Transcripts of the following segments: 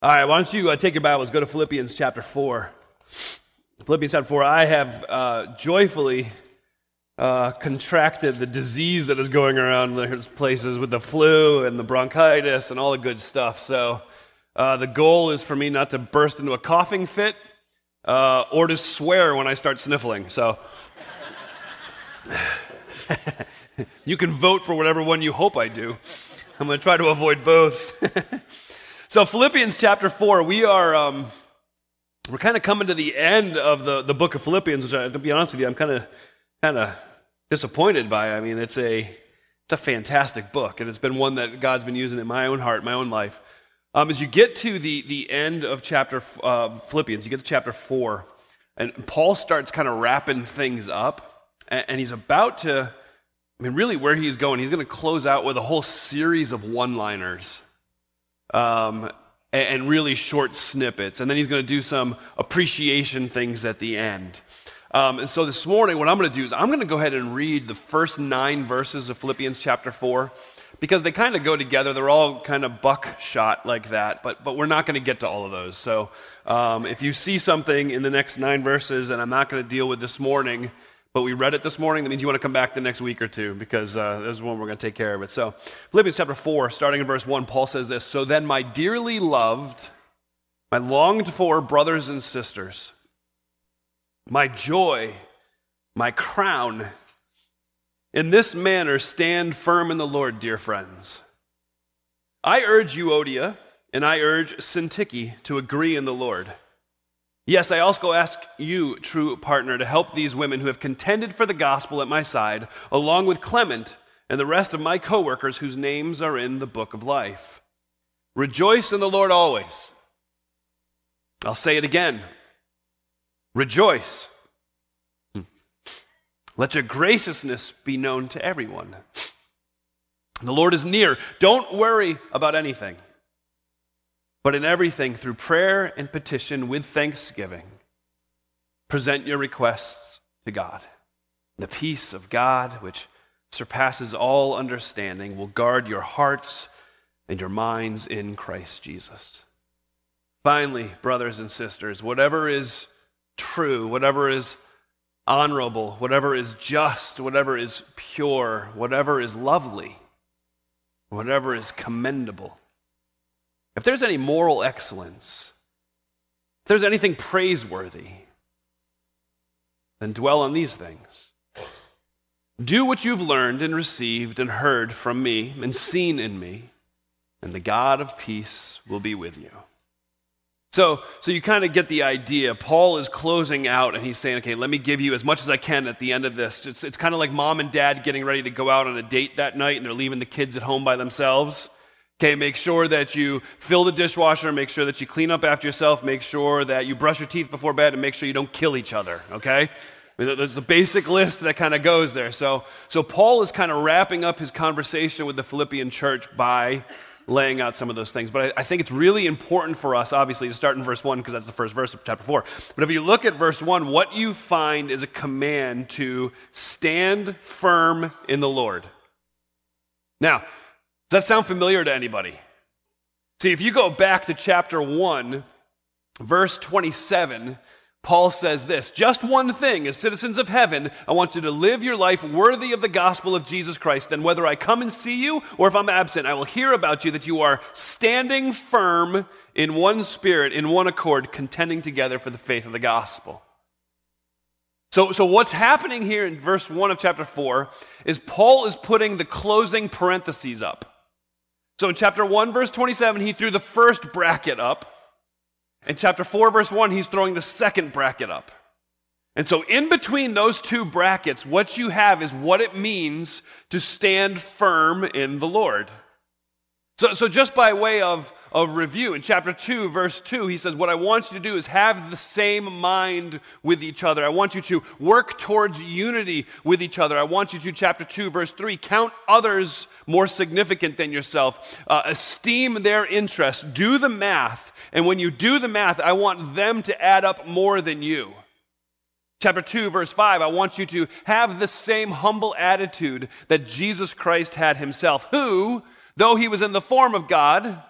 All right, why don't you uh, take your Bibles, go to Philippians chapter 4. Philippians chapter 4. I have uh, joyfully uh, contracted the disease that is going around those places with the flu and the bronchitis and all the good stuff. So uh, the goal is for me not to burst into a coughing fit uh, or to swear when I start sniffling. So you can vote for whatever one you hope I do. I'm going to try to avoid both. So, Philippians chapter 4, we are. Um, we're kind of coming to the end of the, the book of Philippians, which, I, to be honest with you, I'm kind of kind of disappointed by. I mean, it's a it's a fantastic book, and it's been one that God's been using in my own heart, my own life. Um, as you get to the the end of chapter uh, Philippians, you get to chapter four, and Paul starts kind of wrapping things up, and, and he's about to. I mean, really, where he's going, he's going to close out with a whole series of one-liners um, and really short snippets. And then he's going to do some appreciation things at the end. Um, and so this morning, what I'm going to do is I'm going to go ahead and read the first nine verses of Philippians chapter 4 because they kind of go together. They're all kind of buckshot like that, but, but we're not going to get to all of those. So um, if you see something in the next nine verses and I'm not going to deal with this morning, but we read it this morning. That means you want to come back the next week or two because uh, this is when we're going to take care of it. So, Philippians chapter 4, starting in verse 1, Paul says this So then, my dearly loved, my longed for brothers and sisters, my joy, my crown, in this manner stand firm in the Lord, dear friends. I urge Euodia and I urge Syntyche to agree in the Lord. Yes, I also ask you, true partner, to help these women who have contended for the gospel at my side, along with Clement and the rest of my coworkers whose names are in the book of life. Rejoice in the Lord always. I'll say it again. Rejoice. Hmm. Let your graciousness be known to everyone. The Lord is near. Don't worry about anything. But in everything, through prayer and petition with thanksgiving, present your requests to God. The peace of God, which surpasses all understanding, will guard your hearts and your minds in Christ Jesus. Finally, brothers and sisters, whatever is true, whatever is honorable, whatever is just, whatever is pure, whatever is lovely, whatever is commendable if there's any moral excellence, if there's anything praiseworthy, then dwell on these things. Do what you've learned and received and heard from me and seen in me, and the God of peace will be with you. So, so you kind of get the idea. Paul is closing out and he's saying, okay, let me give you as much as I can at the end of this. It's, it's kind of like mom and dad getting ready to go out on a date that night and they're leaving the kids at home by themselves. Okay, make sure that you fill the dishwasher, make sure that you clean up after yourself, make sure that you brush your teeth before bed, and make sure you don't kill each other, okay? I mean, there's the basic list that kind of goes there. So, so Paul is kind of wrapping up his conversation with the Philippian church by laying out some of those things. But I, I think it's really important for us, obviously, to start in verse 1 because that's the first verse of chapter 4. But if you look at verse 1, what you find is a command to stand firm in the Lord. Now, does that sound familiar to anybody? See, if you go back to chapter 1, verse 27, Paul says this Just one thing, as citizens of heaven, I want you to live your life worthy of the gospel of Jesus Christ. Then, whether I come and see you or if I'm absent, I will hear about you that you are standing firm in one spirit, in one accord, contending together for the faith of the gospel. So, so what's happening here in verse 1 of chapter 4 is Paul is putting the closing parentheses up. So in chapter 1, verse 27, he threw the first bracket up. In chapter 4, verse 1, he's throwing the second bracket up. And so, in between those two brackets, what you have is what it means to stand firm in the Lord. So, so just by way of, of review, in chapter 2, verse 2, he says, What I want you to do is have the same mind with each other. I want you to work towards unity with each other. I want you to, chapter 2, verse 3, count others more significant than yourself, uh, esteem their interests, do the math. And when you do the math, I want them to add up more than you. Chapter 2, verse 5, I want you to have the same humble attitude that Jesus Christ had himself, who, though he was in the form of God,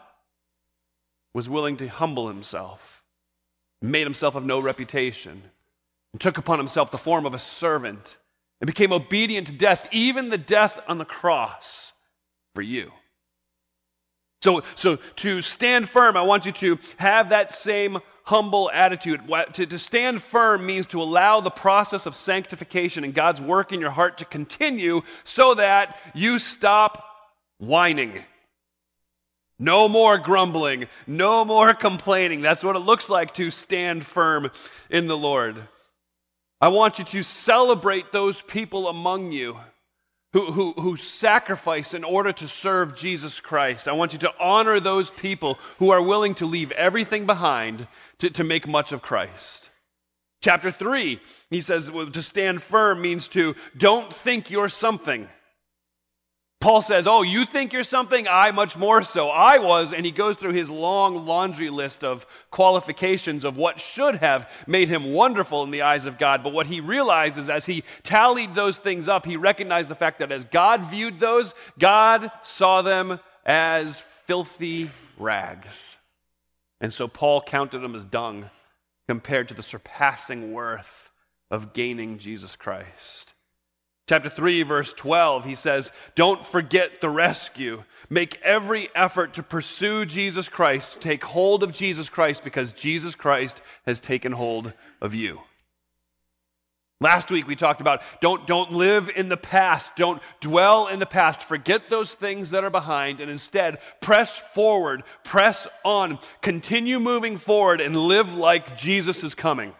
was willing to humble himself, made himself of no reputation, and took upon himself the form of a servant, and became obedient to death, even the death on the cross for you. So, so to stand firm, I want you to have that same humble attitude. To, to stand firm means to allow the process of sanctification and God's work in your heart to continue so that you stop whining. No more grumbling, no more complaining. That's what it looks like to stand firm in the Lord. I want you to celebrate those people among you who, who, who sacrifice in order to serve Jesus Christ. I want you to honor those people who are willing to leave everything behind to, to make much of Christ. Chapter 3, he says to stand firm means to don't think you're something. Paul says, Oh, you think you're something? I much more so. I was. And he goes through his long laundry list of qualifications of what should have made him wonderful in the eyes of God. But what he realized is as he tallied those things up, he recognized the fact that as God viewed those, God saw them as filthy rags. And so Paul counted them as dung compared to the surpassing worth of gaining Jesus Christ. Chapter 3, verse 12, he says, Don't forget the rescue. Make every effort to pursue Jesus Christ, take hold of Jesus Christ, because Jesus Christ has taken hold of you. Last week we talked about don't, don't live in the past, don't dwell in the past, forget those things that are behind, and instead press forward, press on, continue moving forward, and live like Jesus is coming.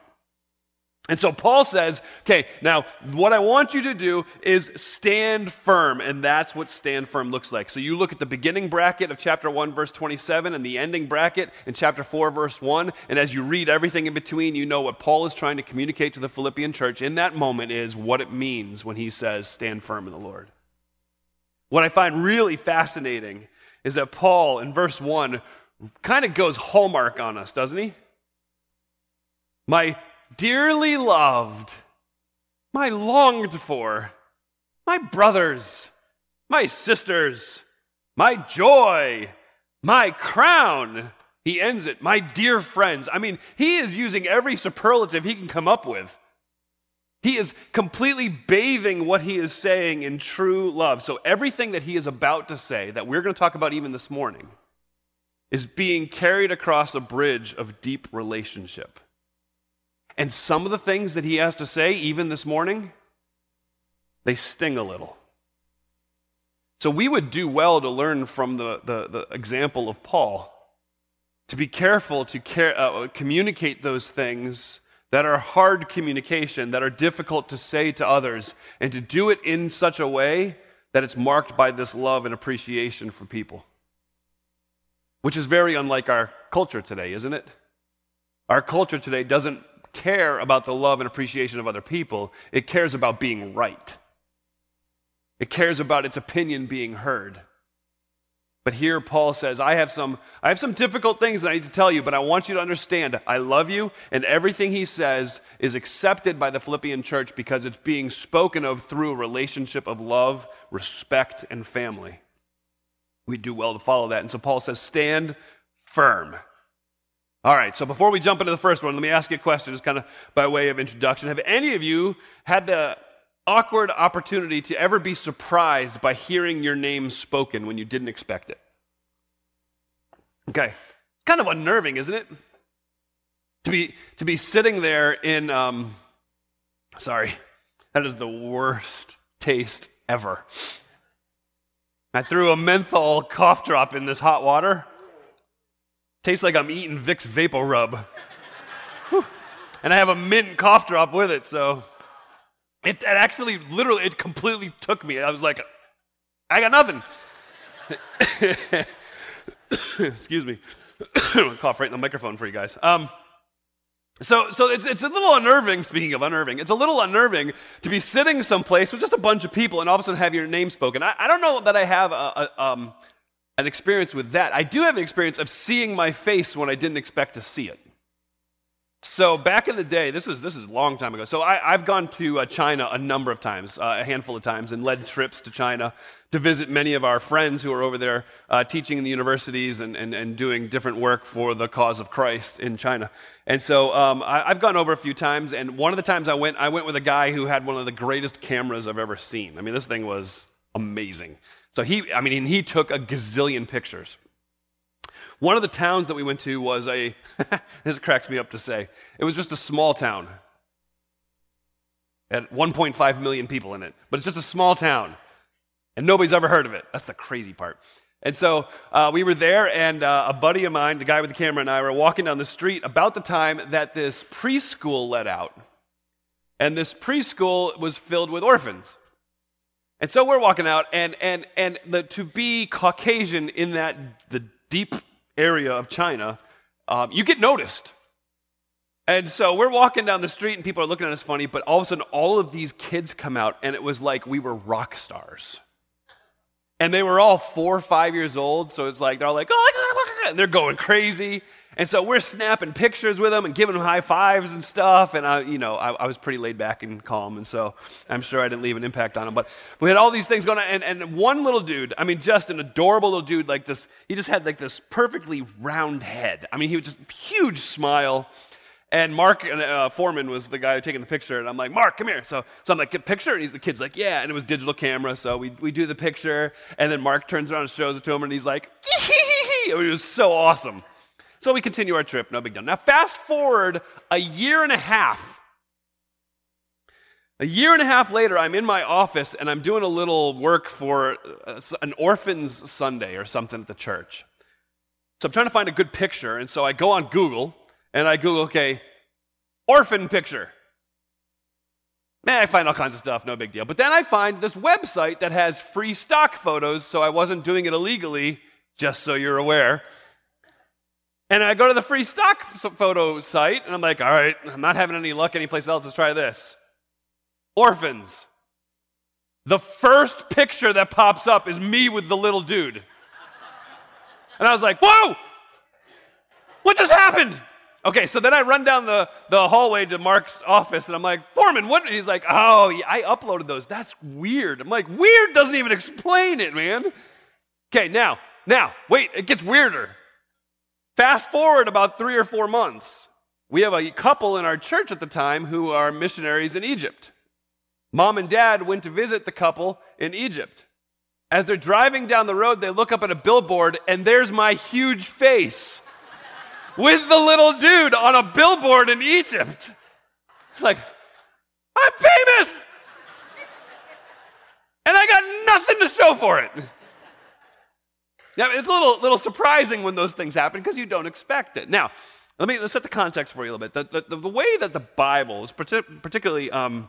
And so Paul says, okay, now what I want you to do is stand firm. And that's what stand firm looks like. So you look at the beginning bracket of chapter 1, verse 27, and the ending bracket in chapter 4, verse 1. And as you read everything in between, you know what Paul is trying to communicate to the Philippian church in that moment is what it means when he says, stand firm in the Lord. What I find really fascinating is that Paul in verse 1 kind of goes hallmark on us, doesn't he? My dearly loved, my longed for, my brothers, my sisters, my joy, my crown. He ends it, my dear friends. I mean, he is using every superlative he can come up with. He is completely bathing what he is saying in true love. So, everything that he is about to say, that we're going to talk about even this morning, is being carried across a bridge of deep relationship. And some of the things that he has to say, even this morning, they sting a little. So we would do well to learn from the, the, the example of Paul, to be careful to care, uh, communicate those things that are hard communication, that are difficult to say to others, and to do it in such a way that it's marked by this love and appreciation for people. Which is very unlike our culture today, isn't it? Our culture today doesn't care about the love and appreciation of other people, it cares about being right. It cares about its opinion being heard. But here Paul says, I have some I have some difficult things that I need to tell you, but I want you to understand I love you and everything he says is accepted by the Philippian church because it's being spoken of through a relationship of love, respect and family. We do well to follow that. And so Paul says, stand firm. All right, so before we jump into the first one, let me ask you a question, just kind of by way of introduction. Have any of you had the awkward opportunity to ever be surprised by hearing your name spoken when you didn't expect it? Okay, kind of unnerving, isn't it? To be, to be sitting there in, um, sorry, that is the worst taste ever. I threw a menthol cough drop in this hot water. Tastes like I'm eating Vicks VapoRub. and I have a mint cough drop with it, so it, it actually, literally, it completely took me. I was like, I got nothing. Excuse me. cough right in the microphone for you guys. Um, so, so it's, it's a little unnerving, speaking of unnerving, it's a little unnerving to be sitting someplace with just a bunch of people and all of a sudden have your name spoken. I, I don't know that I have a, a, um, an experience with that. I do have an experience of seeing my face when I didn't expect to see it. So back in the day, this is this is a long time ago. So I, have gone to uh, China a number of times, uh, a handful of times, and led trips to China to visit many of our friends who are over there uh, teaching in the universities and, and, and doing different work for the cause of Christ in China. And so um, I, have gone over a few times, and one of the times I went, I went with a guy who had one of the greatest cameras I've ever seen. I mean, this thing was amazing. So he, I mean, he took a gazillion pictures. One of the towns that we went to was a, this cracks me up to say, it was just a small town. It had 1.5 million people in it, but it's just a small town. And nobody's ever heard of it. That's the crazy part. And so uh, we were there, and uh, a buddy of mine, the guy with the camera, and I were walking down the street about the time that this preschool let out. And this preschool was filled with orphans. And so we're walking out, and, and, and the, to be Caucasian in that the deep area of China, um, you get noticed. And so we're walking down the street and people are looking at us funny, but all of a sudden all of these kids come out and it was like we were rock stars. And they were all four or five years old, so it's like they're all like, oh, and they're going crazy. And so we're snapping pictures with them and giving them high fives and stuff. And I, you know, I, I, was pretty laid back and calm. And so I'm sure I didn't leave an impact on them. But we had all these things going on. And, and one little dude, I mean, just an adorable little dude like this, he just had like this perfectly round head. I mean, he was just huge smile. And Mark uh, Foreman was the guy taking the picture, and I'm like, Mark, come here. So, so I'm like, get picture, and he's the kid's like, yeah, and it was digital camera, so we, we do the picture, and then Mark turns around and shows it to him, and he's like, it was so awesome. So we continue our trip, no big deal. Now, fast forward a year and a half. A year and a half later, I'm in my office and I'm doing a little work for uh, an orphan's Sunday or something at the church. So I'm trying to find a good picture, and so I go on Google and I Google, okay, orphan picture. Man, I find all kinds of stuff, no big deal. But then I find this website that has free stock photos, so I wasn't doing it illegally, just so you're aware. And I go to the free stock photo site, and I'm like, all right, I'm not having any luck anyplace else. Let's try this. Orphans. The first picture that pops up is me with the little dude. And I was like, whoa! What just happened? Okay, so then I run down the, the hallway to Mark's office and I'm like, Foreman, what? And he's like, oh, yeah, I uploaded those. That's weird. I'm like, weird doesn't even explain it, man. Okay, now, now, wait, it gets weirder. Fast forward about three or four months. We have a couple in our church at the time who are missionaries in Egypt. Mom and dad went to visit the couple in Egypt. As they're driving down the road, they look up at a billboard, and there's my huge face with the little dude on a billboard in Egypt. It's like, I'm famous! And I got nothing to show for it. Now, it's a little, little surprising when those things happen because you don't expect it. Now, let me let's set the context for you a little bit. The, the, the way that the Bible, particularly um,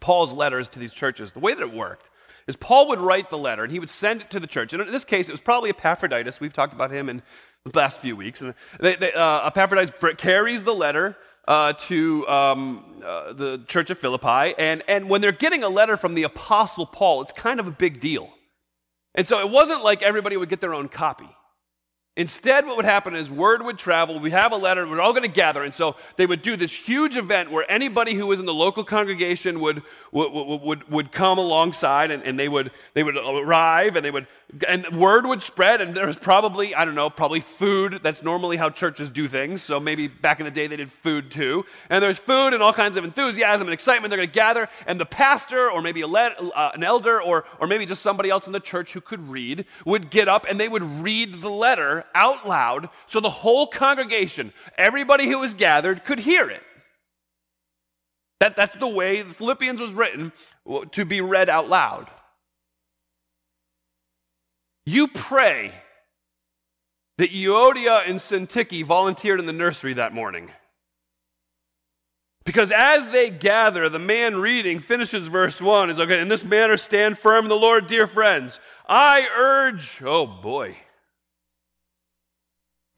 Paul's letters to these churches, the way that it worked is Paul would write the letter and he would send it to the church. And in this case, it was probably Epaphroditus. We've talked about him in the last few weeks. And they, they, uh, Epaphroditus carries the letter uh, to um, uh, the church of Philippi. And, and when they're getting a letter from the Apostle Paul, it's kind of a big deal. And so it wasn't like everybody would get their own copy. Instead, what would happen is word would travel. We have a letter. We're all going to gather. And so they would do this huge event where anybody who was in the local congregation would, would, would, would come alongside and, and they, would, they would arrive and they would and word would spread, and there was probably, I don't know, probably food. That's normally how churches do things. So maybe back in the day they did food too. And there's food and all kinds of enthusiasm and excitement. They're going to gather, and the pastor, or maybe a le- uh, an elder, or, or maybe just somebody else in the church who could read, would get up and they would read the letter out loud so the whole congregation, everybody who was gathered, could hear it. That, that's the way Philippians was written to be read out loud. You pray that Euodia and Syntyche volunteered in the nursery that morning. Because as they gather, the man reading finishes verse 1 is okay, in this manner stand firm in the Lord, dear friends. I urge, oh boy,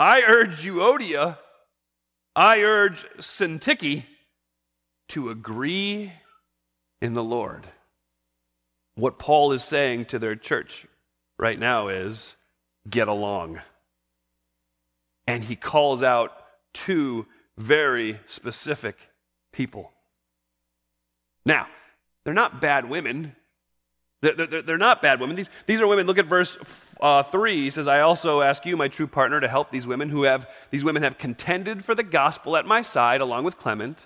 I urge Euodia, I urge Syntyche to agree in the Lord. What Paul is saying to their church right now is get along. And he calls out two very specific people. Now, they're not bad women. They're, they're, not bad women. These, these are women. Look at verse uh, 3. He says, I also ask you, my true partner, to help these women who have, these women have contended for the gospel at my side, along with Clement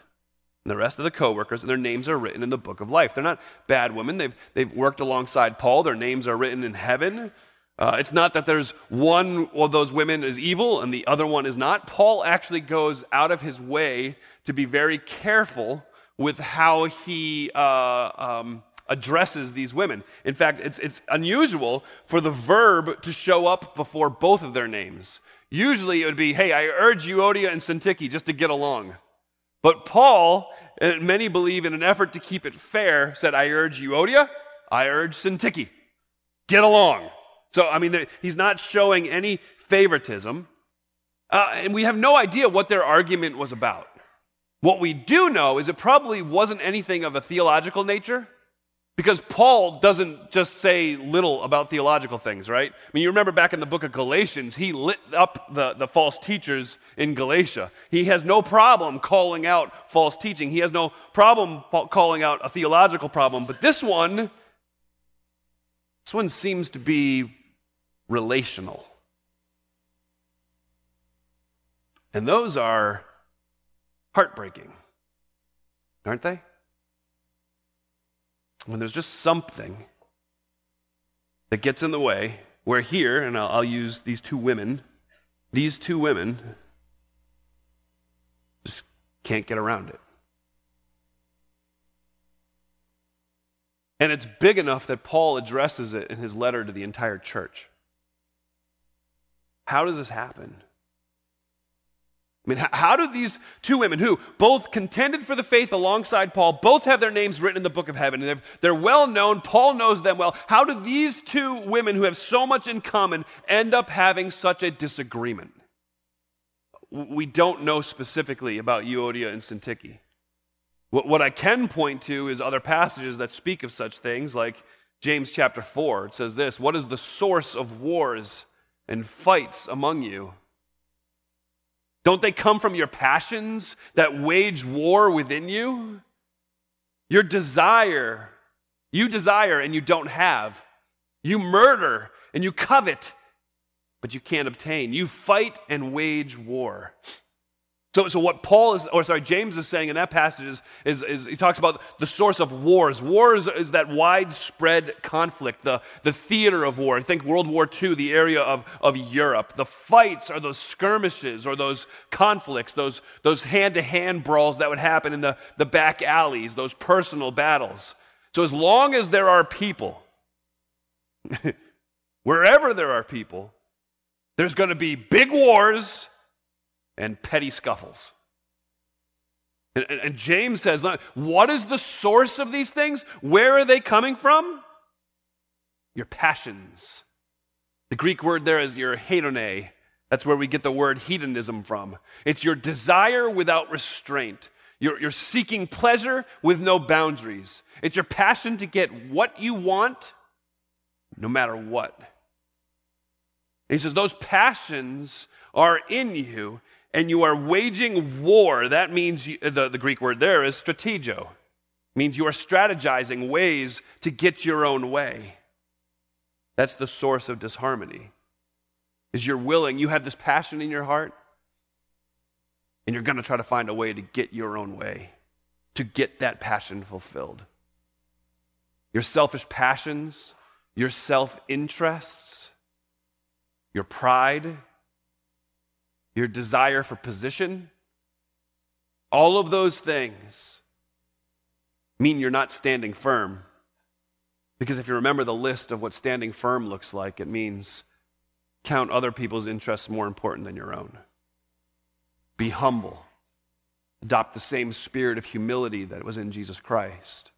and the rest of the co-workers, and their names are written in the book of life. They're not bad women. They've, they've worked alongside Paul. Their names are written in heaven. Uh, it's not that there's one of those women is evil and the other one is not. Paul actually goes out of his way to be very careful with how he uh, um, addresses these women. In fact, it's, it's unusual for the verb to show up before both of their names. Usually it would be, hey, I urge Euodia and Syntyche just to get along. But Paul, and many believe in an effort to keep it fair, said, I urge Euodia, I urge Syntyche. Get along. So, I mean, he's not showing any favoritism. Uh, and we have no idea what their argument was about. What we do know is it probably wasn't anything of a theological nature. Because Paul doesn't just say little about theological things, right? I mean, you remember back in the book of Galatians, he lit up the, the false teachers in Galatia. He has no problem calling out false teaching, he has no problem calling out a theological problem. But this one, this one seems to be relational. And those are heartbreaking, aren't they? When there's just something that gets in the way, where here, and I'll, I'll use these two women, these two women just can't get around it. And it's big enough that Paul addresses it in his letter to the entire church. How does this happen? I mean, how do these two women, who both contended for the faith alongside Paul, both have their names written in the book of heaven, and they're, well known, Paul knows them well, how do these two women who have so much in common end up having such a disagreement? We don't know specifically about Euodia and Syntyche. What, what I can point to is other passages that speak of such things, like James chapter 4. It says this What is the source of wars and fights among you? Don't they come from your passions that wage war within you? Your desire, you desire and you don't have. You murder and you covet, but you can't obtain. You fight and wage war. So, so what Paul is, or sorry, James is saying in that passage is, is, is, he talks about the source of wars. Wars is that widespread conflict, the, the theater of war. I think World War II, the area of, of Europe. The fights are those skirmishes or those conflicts, those, those hand-to-hand brawls that would happen in the, the back alleys, those personal battles. So as long as there are people, wherever there are people, there's going to be big wars and petty scuffles. And, and, and, James says, What is the source of these things? Where are they coming from? Your passions. The Greek word there is your hedone. That's where we get the word hedonism from. It's your desire without restraint. You're, you're seeking pleasure with no boundaries. It's your passion to get what you want, no matter what. he says, Those passions are in you, and you are waging war, that means you, the, the Greek word there is strategeo. means you are strategizing ways to get your own way. That's the source of disharmony. Is you're willing, you have this passion in your heart, and you're going to try to find a way to get your own way, to get that passion fulfilled. Your selfish passions, your self interests, your pride, your desire for position, all of those things mean you're not standing firm. Because if you remember the list of what standing firm looks like, it means count other people's interests more important than your own. Be humble. Adopt the same spirit of humility that was in Jesus Christ.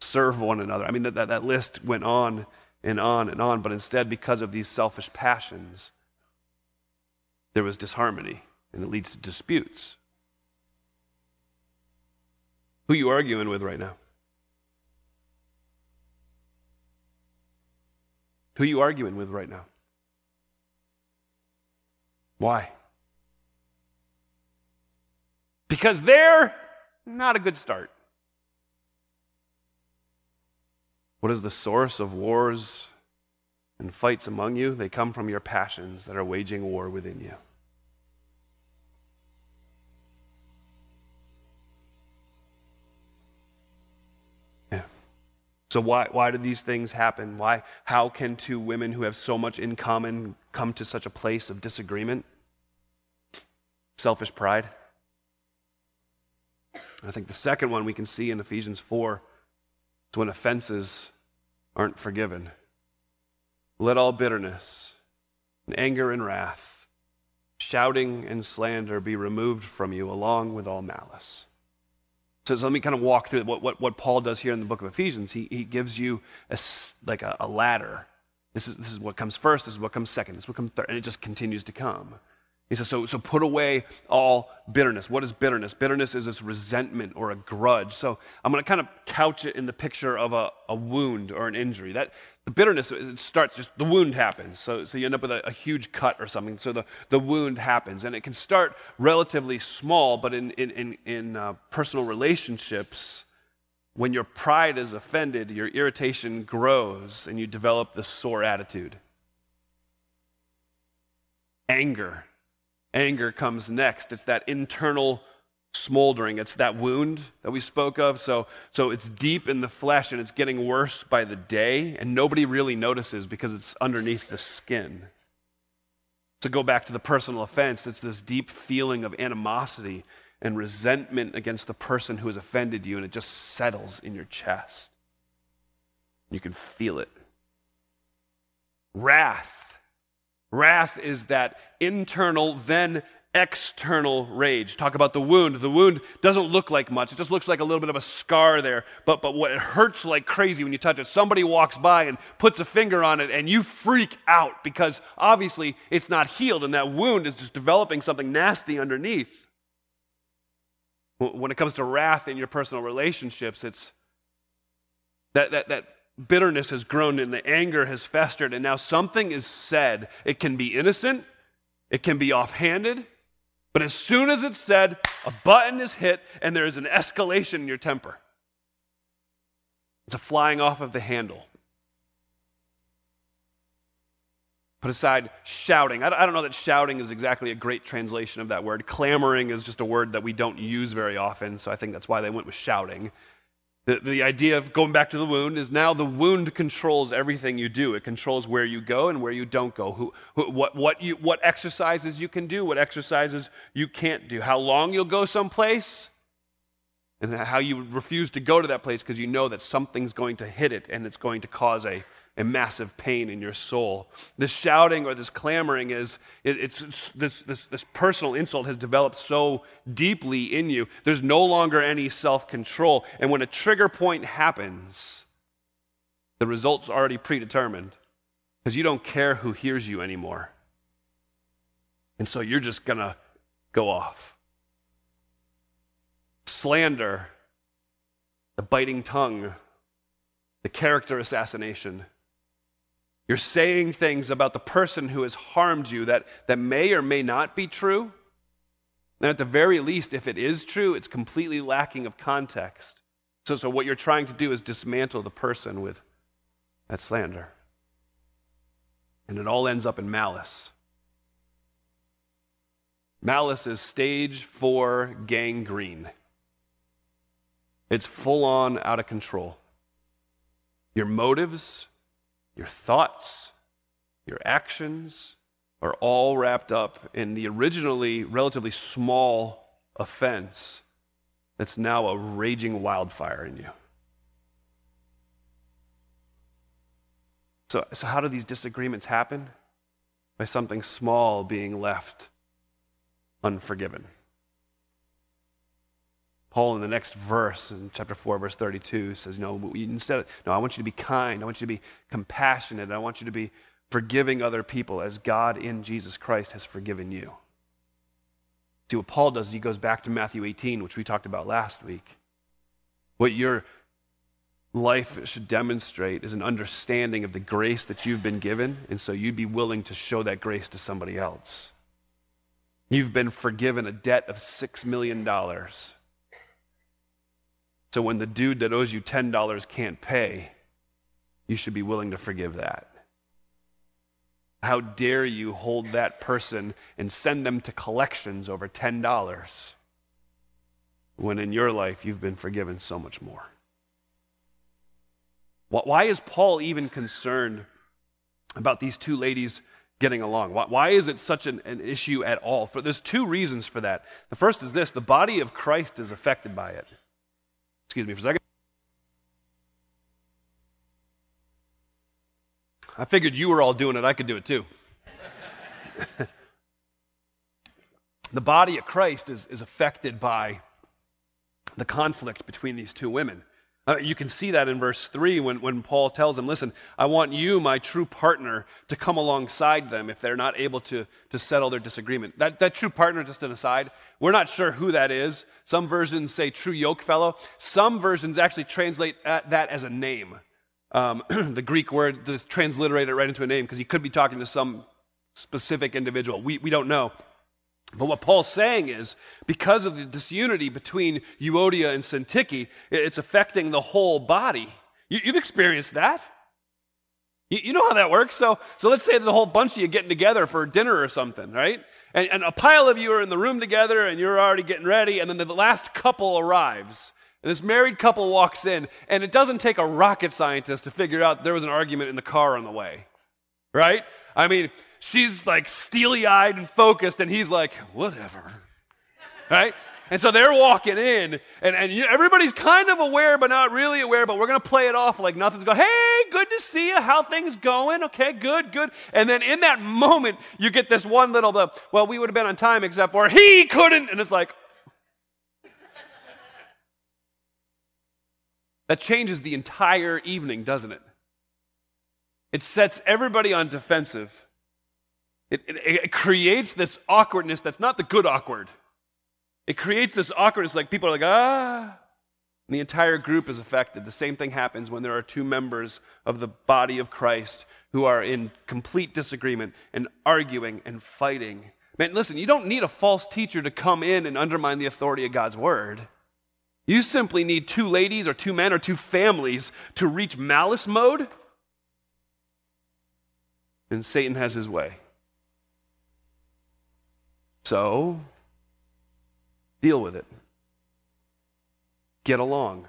Serve one another. I mean, that, that, that list went on and on and on, but instead, because of these selfish passions, there was disharmony, and it leads to disputes. Who are you arguing with right now? Who are you arguing with right now? Why? Because they're not a good start. What is the source of wars and fights among you? They come from your passions that are waging war within you. So why, why do these things happen? Why, how can two women who have so much in common come to such a place of disagreement? Selfish pride. I think the second one we can see in Ephesians 4 is when offenses aren't forgiven. Let all bitterness and anger and wrath, shouting and slander be removed from you, along with all malice. So, so let me kind of walk through what, what, what Paul does here in the book of Ephesians. He, he gives you a, like a, a ladder. This is, this is what comes first, this is what comes second, this is what comes third, and it just continues to come. He says, so, so put away all bitterness. What is bitterness? Bitterness is this resentment or a grudge. So I'm going to kind of couch it in the picture of a, a wound or an injury. That the bitterness it starts just the wound happens. So, so you end up with a, a, huge cut or something. So the, the wound happens. And it can start relatively small, but in, in, in, in uh, personal relationships, when your pride is offended, your irritation grows and you develop this sore attitude. Anger anger comes next. It's that internal smoldering. It's that wound that we spoke of. So, so it's deep in the flesh and it's getting worse by the day, and nobody really notices because it's underneath the skin. To go back to the personal offense, it's this deep feeling of animosity and resentment against the person who has offended you, and it just settles in your chest. You can feel it. Wrath Wrath is that internal, then external rage. Talk about the wound. The wound doesn't look like much. It just looks like a little bit of a scar there. But, but what it hurts like crazy when you touch it, somebody walks by and puts a finger on it and you freak out because obviously it's not healed and that wound is just developing something nasty underneath. When it comes to wrath in your personal relationships, it's that, that, that bitterness has grown and the anger has festered, and now something is said. It can be innocent, it can be offhanded, but as soon as it's said, a button is hit and there is an escalation in your temper. It's a flying off of the handle. Put aside shouting. I don't know that shouting is exactly a great translation of that word. Clamoring is just a word that we don't use very often, so I think that's why they went with shouting. The, the idea of going back to the wound is now the wound controls everything you do. It controls where you go and where you don't go, who, who, what, what, you, what exercises you can do, what exercises you can't do, how long you'll go someplace, and how you refuse to go to that place because you know that something's going to hit it and it's going to cause a, a massive pain in your soul. This shouting or this clamoring is, it, it's, it's, this, this, this personal insult has developed so deeply in you. There's no longer any self control. And when a trigger point happens, the result's already predetermined because you don't care who hears you anymore. And so you're just going to go off. Slander, the biting tongue, the character assassination you're saying things about the person who has harmed you that, that may or may not be true. And at the very least, if it is true, it's completely lacking of context. So, so what you're trying to do is dismantle the person with that slander. And it all ends up in malice. Malice is stage four gangrene. It's full on out of control. Your motives your thoughts, your actions are all wrapped up in the originally relatively small offense that's now a raging wildfire in you. So, so how do these disagreements happen? By something small being left unforgiven. Paul in the next verse, in chapter 4, verse 32, says, No, instead, of, no, I want you to be kind. I want you to be compassionate. I want you to be forgiving other people as God in Jesus Christ has forgiven you. See, what Paul does is he goes back to Matthew 18, which we talked about last week. What your life should demonstrate is an understanding of the grace that you've been given, and so you'd be willing to show that grace to somebody else. You've been forgiven a debt of $6 million. So when the dude that owes you $10 can't pay, you should be willing to forgive that. How dare you hold that person and send them to collections over $10 when in your life you've been forgiven so much more? Why is Paul even concerned about these two ladies getting along? Why is it such an, an issue at all? For, there's two reasons for that. The first is this the body of Christ is affected by it. Excuse me for a second. I figured you were all doing it, I could do it too. the body of Christ is, is affected by the conflict between these two women. Uh, you can see that in verse 3 when, when Paul tells them, Listen, I want you, my true partner, to come alongside them if they're not able to, to settle their disagreement. That, that true partner, just an aside, we're not sure who that is. Some versions say true yoke fellow. Some versions actually translate that as a name. Um, the Greek word just transliterate it right into a name because he could be talking to some specific individual. We, we don't know. But what Paul's saying is, because of the disunity between Euodia and Syntyche, it's affecting the whole body. You, have experienced that. You, you, know how that works. So, so let's say there's a whole bunch of you getting together for dinner or something, right? And, and a pile of you are in the room together and you're already getting ready, and then the last couple arrives. And this married couple walks in, and it doesn't take a rocket scientist to figure out there was an argument in the car on the way, right? I mean, she's like steely eyed and focused, and he's like, whatever. Right? And so they're walking in, and, and you, everybody's kind of aware, but not really aware, but we're going to play it off like nothing's going, hey, good to see you. How things going? Okay, good, good. And then in that moment, you get this one little, the, well, we would have been on time except for he couldn't. And it's like, that changes the entire evening, doesn't it? It sets everybody on defensive. It, it, it, creates this awkwardness that's not the good awkward. It creates this awkwardness like people are like, ah. And the entire group is affected. The same thing happens when there are two members of the body of Christ who are in complete disagreement and arguing and fighting. Man, listen, you don't need a false teacher to come in and undermine the authority of God's word. You simply need two ladies or two men or two families to reach malice mode, and Satan has his way. So, deal with it. Get along.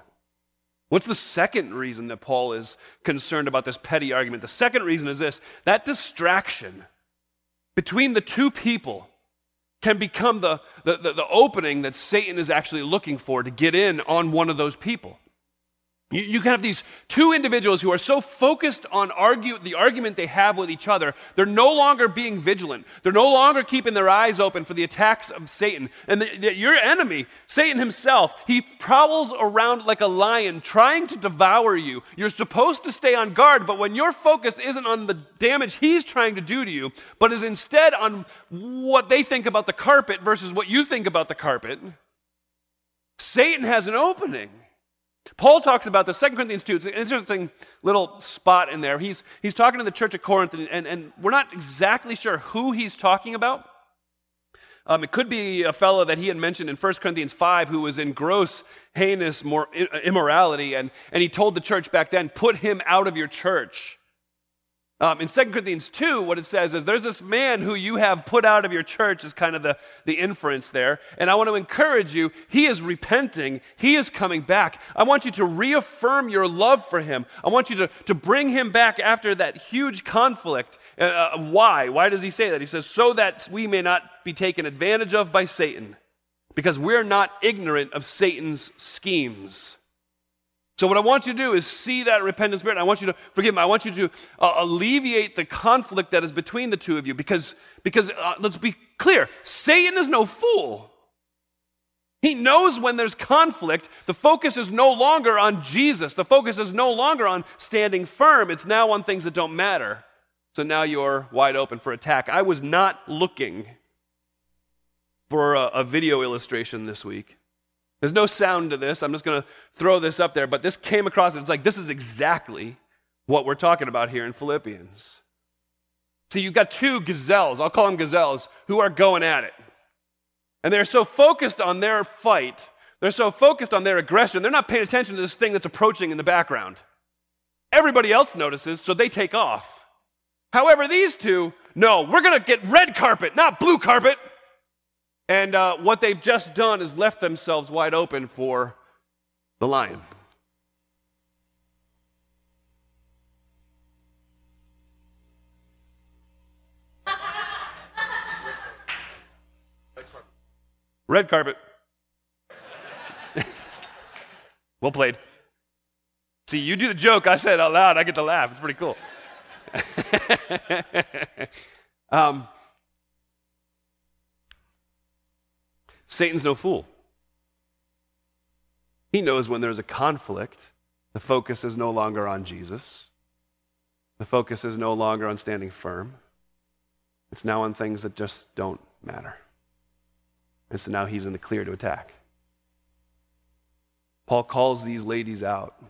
What's the second reason that Paul is concerned about this petty argument? The second reason is this that distraction between the two people can become the, the, the, the opening that Satan is actually looking for to get in on one of those people. You, you can have these two individuals who are so focused on argue, the argument they have with each other, they're no longer being vigilant. They're no longer keeping their eyes open for the attacks of Satan. And the, the, your enemy, Satan himself, he prowls around like a lion trying to devour you. You're supposed to stay on guard, but when your focus isn't on the damage he's trying to do to you, but is instead on what they think about the carpet versus what you think about the carpet, Satan has an opening. Paul talks about the 2 Corinthians 2. It's an interesting little spot in there. He's, he's talking to the church of Corinth, and, and, and we're not exactly sure who he's talking about. Um, it could be a fellow that he had mentioned in 1 Corinthians 5 who was in gross, heinous more immorality, and, and he told the church back then, put him out of your church. Um, in 2 Corinthians 2, what it says is there's this man who you have put out of your church, is kind of the, the inference there. And I want to encourage you, he is repenting, he is coming back. I want you to reaffirm your love for him. I want you to, to bring him back after that huge conflict. Uh, uh, why? Why does he say that? He says, so that we may not be taken advantage of by Satan, because we're not ignorant of Satan's schemes. So, what I want you to do is see that repentant spirit. I want you to forgive me. I want you to uh, alleviate the conflict that is between the two of you because, because uh, let's be clear Satan is no fool. He knows when there's conflict, the focus is no longer on Jesus. The focus is no longer on standing firm. It's now on things that don't matter. So now you're wide open for attack. I was not looking for a, a video illustration this week. There's no sound to this. I'm just going to throw this up there, but this came across, and it's like, this is exactly what we're talking about here in Philippians. See, you've got two gazelles, I'll call them gazelles, who are going at it. And they're so focused on their fight, they're so focused on their aggression, they're not paying attention to this thing that's approaching in the background. Everybody else notices, so they take off. However, these two, no, we're going to get red carpet, not blue carpet. And uh, what they've just done is left themselves wide open for the lion. Red carpet. well played. See, you do the joke, I said it out loud, I get to laugh. It's pretty cool. um, Satan's no fool. He knows when there's a conflict, the focus is no longer on Jesus. The focus is no longer on standing firm. It's now on things that just don't matter. And so now he's in the clear to attack. Paul calls these ladies out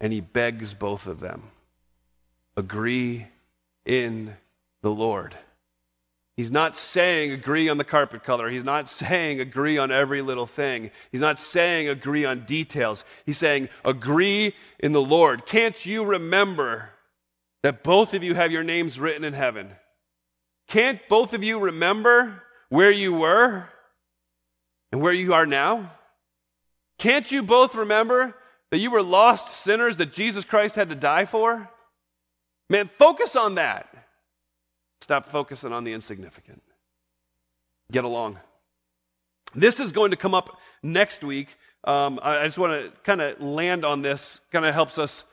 and he begs both of them agree in the Lord. He's not saying agree on the carpet color. He's not saying agree on every little thing. He's not saying agree on details. He's saying agree in the Lord. Can't you remember that both of you have your names written in heaven? Can't both of you remember where you were and where you are now? Can't you both remember that you were lost sinners that Jesus Christ had to die for? Man, focus on that. Stop focusing on the insignificant. Get along. This is going to come up next week. Um, I just want to kind of land on this, kind of helps us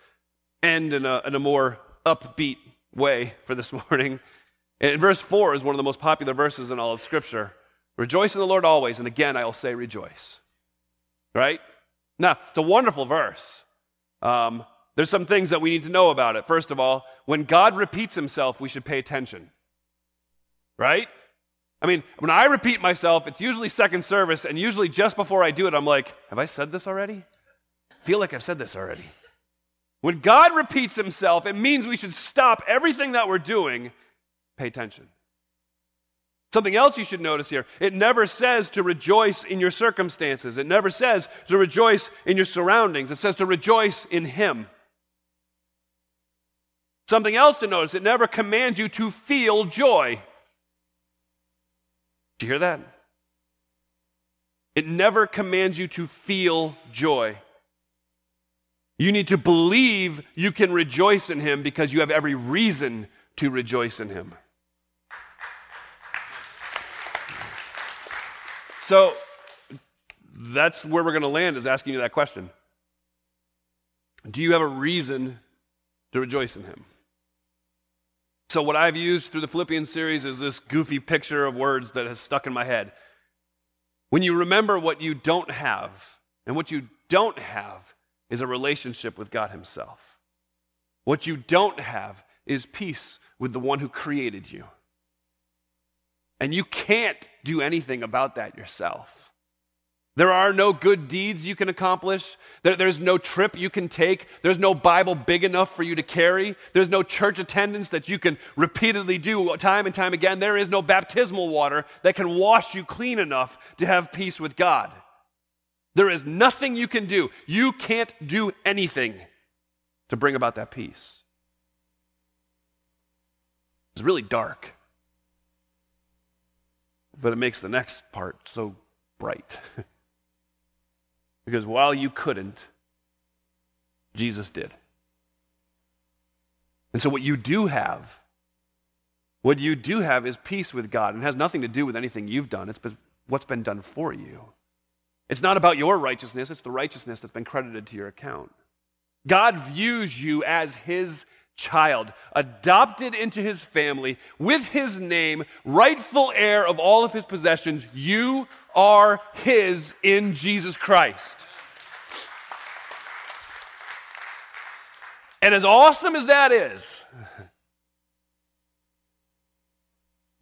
end in a, in a more upbeat way for this morning. And verse 4 is one of the most popular verses in all of Scripture. Rejoice in the Lord always, and again I will say rejoice. Right? Now, it's a wonderful verse. Um, there's some things that we need to know about it. First of all, when God repeats himself, we should pay attention. Right? I mean, when I repeat myself, it's usually second service, and usually just before I do it, I'm like, have I said this already? I feel like I've said this already. When God repeats himself, it means we should stop everything that we're doing Pay attention. Something else you should notice here it never says to rejoice in your circumstances, it never says to rejoice in your surroundings, it says to rejoice in Him. Something else to notice it never commands you to feel joy. Do you hear that? It never commands you to feel joy. You need to believe you can rejoice in Him because you have every reason to rejoice in Him. So that's where we're going to land is asking you that question. Do you have a reason to rejoice in him? So, what I've used through the Philippians series is this goofy picture of words that has stuck in my head. When you remember what you don't have, and what you don't have is a relationship with God Himself. What you don't have is peace with the one who created you. And you can't do anything about that yourself. There are no good deeds you can accomplish. There, there's no trip you can take. There's no Bible big enough for you to carry. There's no church attendance that you can repeatedly do time and time again. There is no baptismal water that can wash you clean enough to have peace with God. There is nothing you can do. You can't do anything to bring about that peace. It's really dark but it makes the next part so bright. because while you couldn't, Jesus did. And so, what you do have, what you do have is peace with God. And it has nothing to do with anything you've done, it's what's been done for you. It's not about your righteousness, it's the righteousness that's been credited to your account. God views you as his child, adopted into his family with his name, rightful heir of all of his possessions. You are his in Jesus Christ. And as awesome as that is,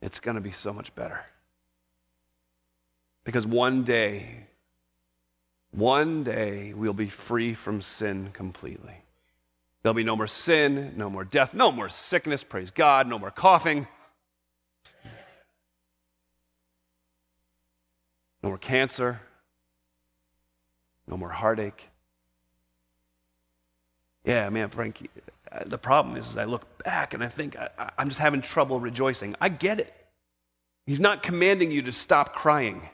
it's going to be so much better. Because one day, one day, we'll be free from sin completely. There'll be no more sin, no more death, no more sickness, praise God, no more coughing. No more cancer. No more heartache. Yeah, man, Frankie, uh, the problem is, is I look back and I think I, I'm just having trouble rejoicing. I get it. He's not commanding you to stop crying.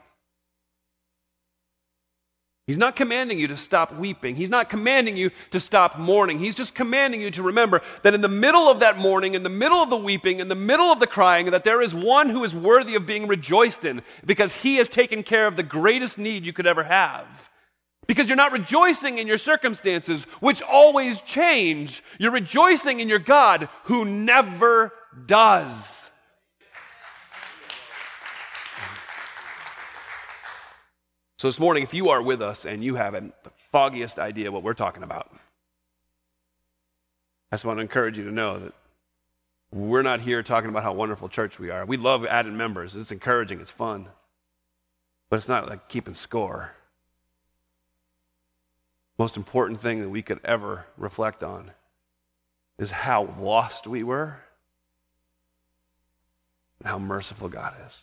He's not commanding you to stop weeping. He's not commanding you to stop mourning. He's just commanding you to remember that in the middle of that mourning, in the middle of the weeping, in the middle of the crying, that there is one who is worthy of being rejoiced in because he has taken care of the greatest need you could ever have. Because you're not rejoicing in your circumstances, which always change. You're rejoicing in your God who never does. So, this morning, if you are with us and you haven't the foggiest idea what we're talking about, I just want to encourage you to know that we're not here talking about how wonderful church we are. We love adding members, it's encouraging, it's fun, but it's not like keeping score. Most important thing that we could ever reflect on is how lost we were and how merciful God is.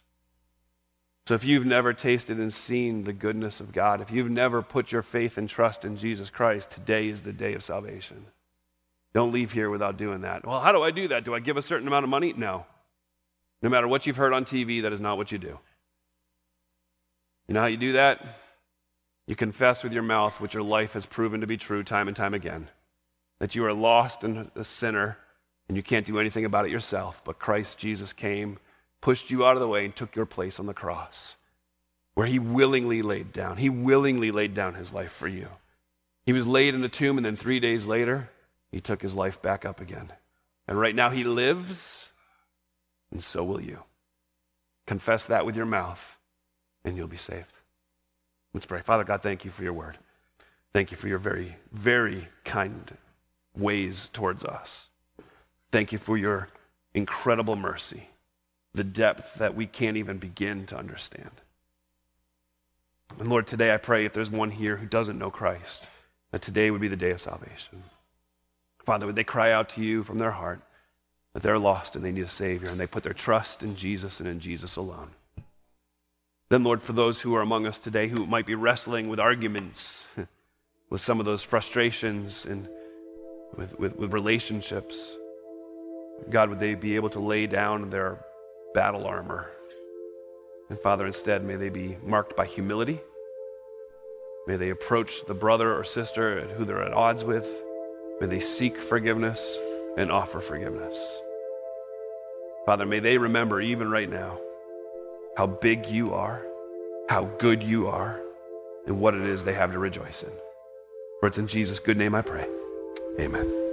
So if you've never tasted and seen the goodness of God, if you've never put your faith and trust in Jesus Christ, today is the day of salvation. Don't leave here without doing that. Well, how do I do that? Do I give a certain amount of money? No. No matter what you've heard on TV, that is not what you do. You know how you do that? You confess with your mouth what your life has proven to be true time and time again that you are lost and a sinner and you can't do anything about it yourself, but Christ Jesus came pushed you out of the way and took your place on the cross, where he willingly laid down. He willingly laid down his life for you. He was laid in a tomb, and then three days later, he took his life back up again. And right now, he lives, and so will you. Confess that with your mouth, and you'll be saved. Let's pray. Father God, thank you for your word. Thank you for your very, very kind ways towards us. Thank you for your incredible mercy the depth that we can't even begin to understand. And Lord, today I pray if there's one here who doesn't know Christ, that today would be the day of salvation. Father, would they cry out to you from their heart that they're lost and they need a Savior, and they put their trust in Jesus and in Jesus alone. Then, Lord, for those who are among us today who might be wrestling with arguments, with some of those frustrations and with, with, with relationships, God, would they be able to lay down their battle armor. And Father, instead, may they be marked by humility. May they approach the brother or sister who they're at odds with. May they seek forgiveness and offer forgiveness. Father, may they remember even right now how big you are, how good you are, and what it is they have to rejoice in. For it's in Jesus' good name I pray. Amen.